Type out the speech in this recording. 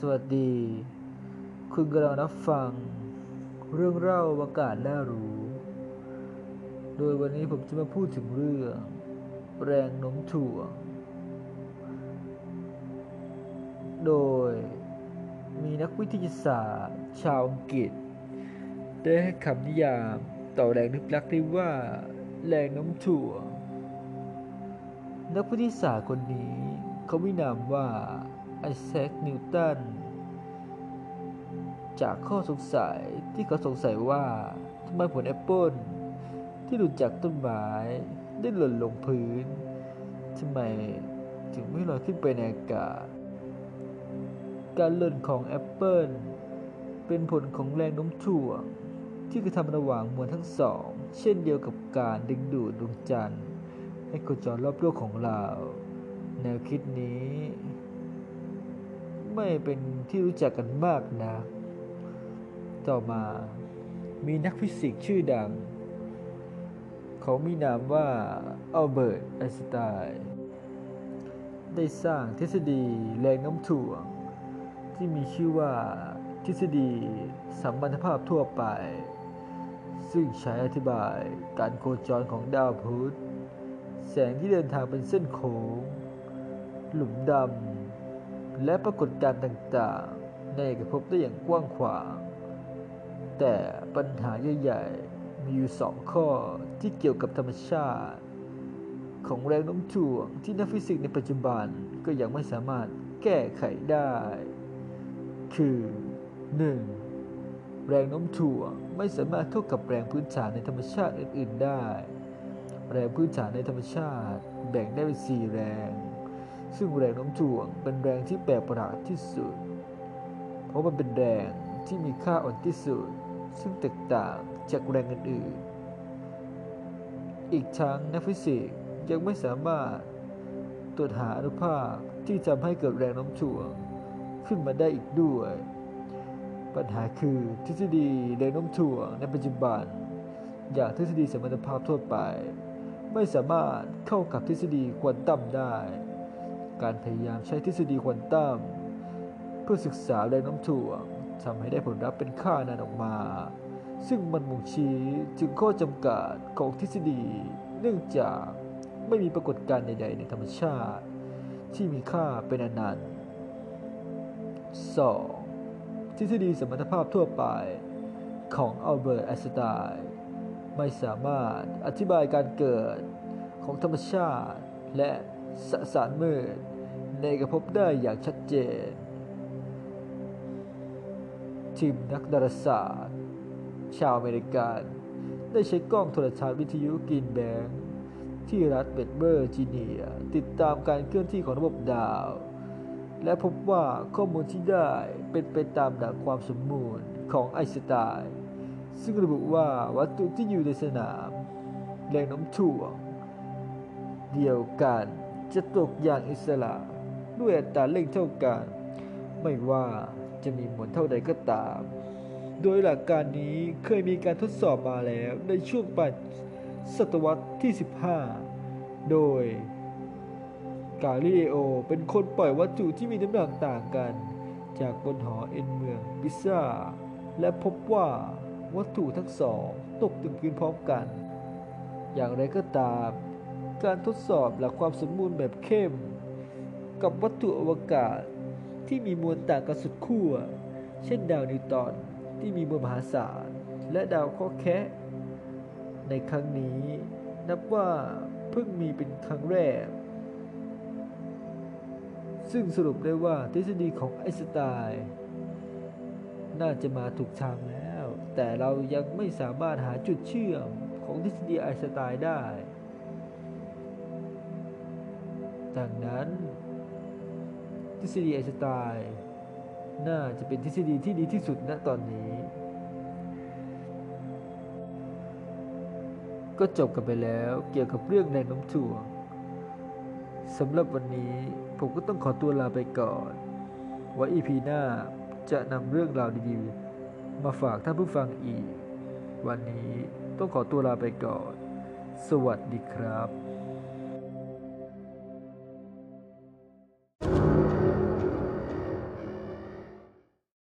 สวัสดี คุณกำลังรับฟัง เรื่องเล่าอวกาศน่ารู้ โดยวันนี้ผมจะมาพูดถึงเรื่อง แรงโน้มถ่วง โดยมีนักวิทยาศาสตร์ ชาวอังกฤษ ได้ให้คำนิยามต่อแรงนึกลักได้ว่า แรงโน้มถ่วง นักวิทยาศาสตร์คนนี้เขามีนามว่า ไอแซคนิวตันจากข้อสงสัยที่เขาสงสัยว่าทำไมผลแอปเปิลที่หลุดจากต้นไม้ได้หล่นลงพื้นทำไมถึงไม่ลอยขึ้นไปในอากาศ การหล่นของแอปเปิลเป็นผลของแรงโน้มถ่วงที่กระทำระหว่างมวลทั้งสอง เช่นเดียวกับการดึงดูดดวงจันทร์ ให้โคจรรอบโลกของเรา แนวคิดนี้ ไม่เป็นที่รู้จักกันมากนะ ต่อมามีนักฟิสิกส์ชื่อดัง เขามีนามว่าอัลเบิร์ตไอน์สไตน์ได้สร้างทฤษฎีแรงโน้มถ่วง ที่มีชื่อว่าทฤษฎีสัมพันธภาพทั่วไป ซึ่งใช้อธิบายการโคจรของดาวพุธ แสงที่เดินทางเป็นเส้นโค้ง หลุมดำ และปรากฏการณ์ต่างๆ ในเอกภพได้อย่างกว้างขวาง แต่ปัญหาใหญ่ๆ มีอยู่สองข้อที่เกี่ยวกับธรรมชาติ ของแรงโน้มถ่วงที่นักฟิสิกส์ในปัจจุบันก็ยังไม่สามารถแก้ไขได้ คือ 1. แรงโน้มถ่วงไม่สามารถเข้ากับแรงพื้นฐานในธรรมชาติอื่น ๆได้ แรงพื้นฐานในธรรมชาติแบ่งได้เป็นสี่แรง ซึ่งแรงโน้มถ่วงเป็นแรงที่แปลกประหลาดที่สุด เพราะมันเป็นแรงที่มีค่าอ่อนที่สุด ซึ่งแตกต่างจากแรงอื่นๆอีกทั้งนักฟิสิกส์ยังไม่สามารถตรวจหาอนุภาคที่ทำให้เกิดแรงโน้มถ่วงขึ้นมาได้อีกด้วย ปัญหาคือทฤษฎีแรงโน้มถ่วงในปัจจุบัน อย่างทฤษฎีสมรรถภาพทั่วไป ไม่สามารถเข้ากับทฤษฎีควอนตัมได้ การพยายามใช้ทฤษฎีควอนตัมเพื่อศึกษาแรงโน้มถ่วงทำให้ได้ผลลัพธ์เป็นค่านันออกมา ซึ่งมันบ่งชี้ถึงข้อจำกัดของทฤษฎี เนื่องจากไม่มีปรากฏการณ์ใด ๆ ในธรรมชาติ ที่มีค่าเป็นอนันต์ 2. ทฤษฎีสมรรถภาพทั่วไปของอัลเบิร์ตไอน์สไตน์ไม่สามารถอธิบายการเกิดของธรรมชาติและ สสารมืดในกระพบได้อย่างชัดเจน ทีมนักดาราศาสตร์ ชาวอเมริกันได้ใช้กล้องโทรทัศน์วิทยุกรีนแบงที่รัฐเบดเบอร์จีเนีย ติดตามการเคลื่อนที่ของระบบดาว และพบว่าข้อมูลที่ได้เป็นไปตามหลักความสมบูรณ์ของไอน์สไตน์ซึ่งระบุว่าวัตถุที่อยู่ในสนาม แรงโน้มถ่วง เดียวกัน จะตกอย่างอิสระ ด้วยอัตราเร่งเท่ากัน ไม่ว่าจะมีมวลเท่าใดก็ตาม โดยหลักการนี้เคยมีการทดสอบมาแล้วในช่วงปลายศตวรรษที่ 15 โดยกาลิเลโอเป็นคนปล่อยวัตถุที่มีน้ำหนักต่างกัน จากบนหอเอ็นเมืองพิซ่า และพบว่าวัตถุทั้งสองตกถึงพื้นพร้อมกัน อย่างไรก็ตาม การทดสอบหลักความสมบูรณ์แบบเข้ม กับวัตถุอวกาศที่มีมวลต่างกันสุดขั้ว เช่นดาวนิวตอนที่มีมวลมหาศาล และดาวเคราะห์แคะในครั้งนี้ นับว่าเพิ่งมีเป็นครั้งแรก ซึ่งสรุปได้ว่าทฤษฎีของไอน์สไตน์น่าจะมาถูกทางแล้ว แต่เรายังไม่สามารถหาจุดเชื่อมของทฤษฎีไอน์สไตน์ได้ ดังนั้น ทฤษฎีไอน์สไตน์น่าจะเป็นทฤษฎีที่ดีที่สุดณตอนนี้ ก็จบกันไปแล้วเกี่ยวกับเรื่องแรงโน้มถ่วงสำหรับวันนี้ผมก็ต้องขอตัวลาไปก่อน ไว้อีพีหน้าจะนำเรื่องราวดีๆ มาฝากท่านผู้ฟังอีก วันนี้ต้องขอตัวลาไปก่อน สวัสดีครับ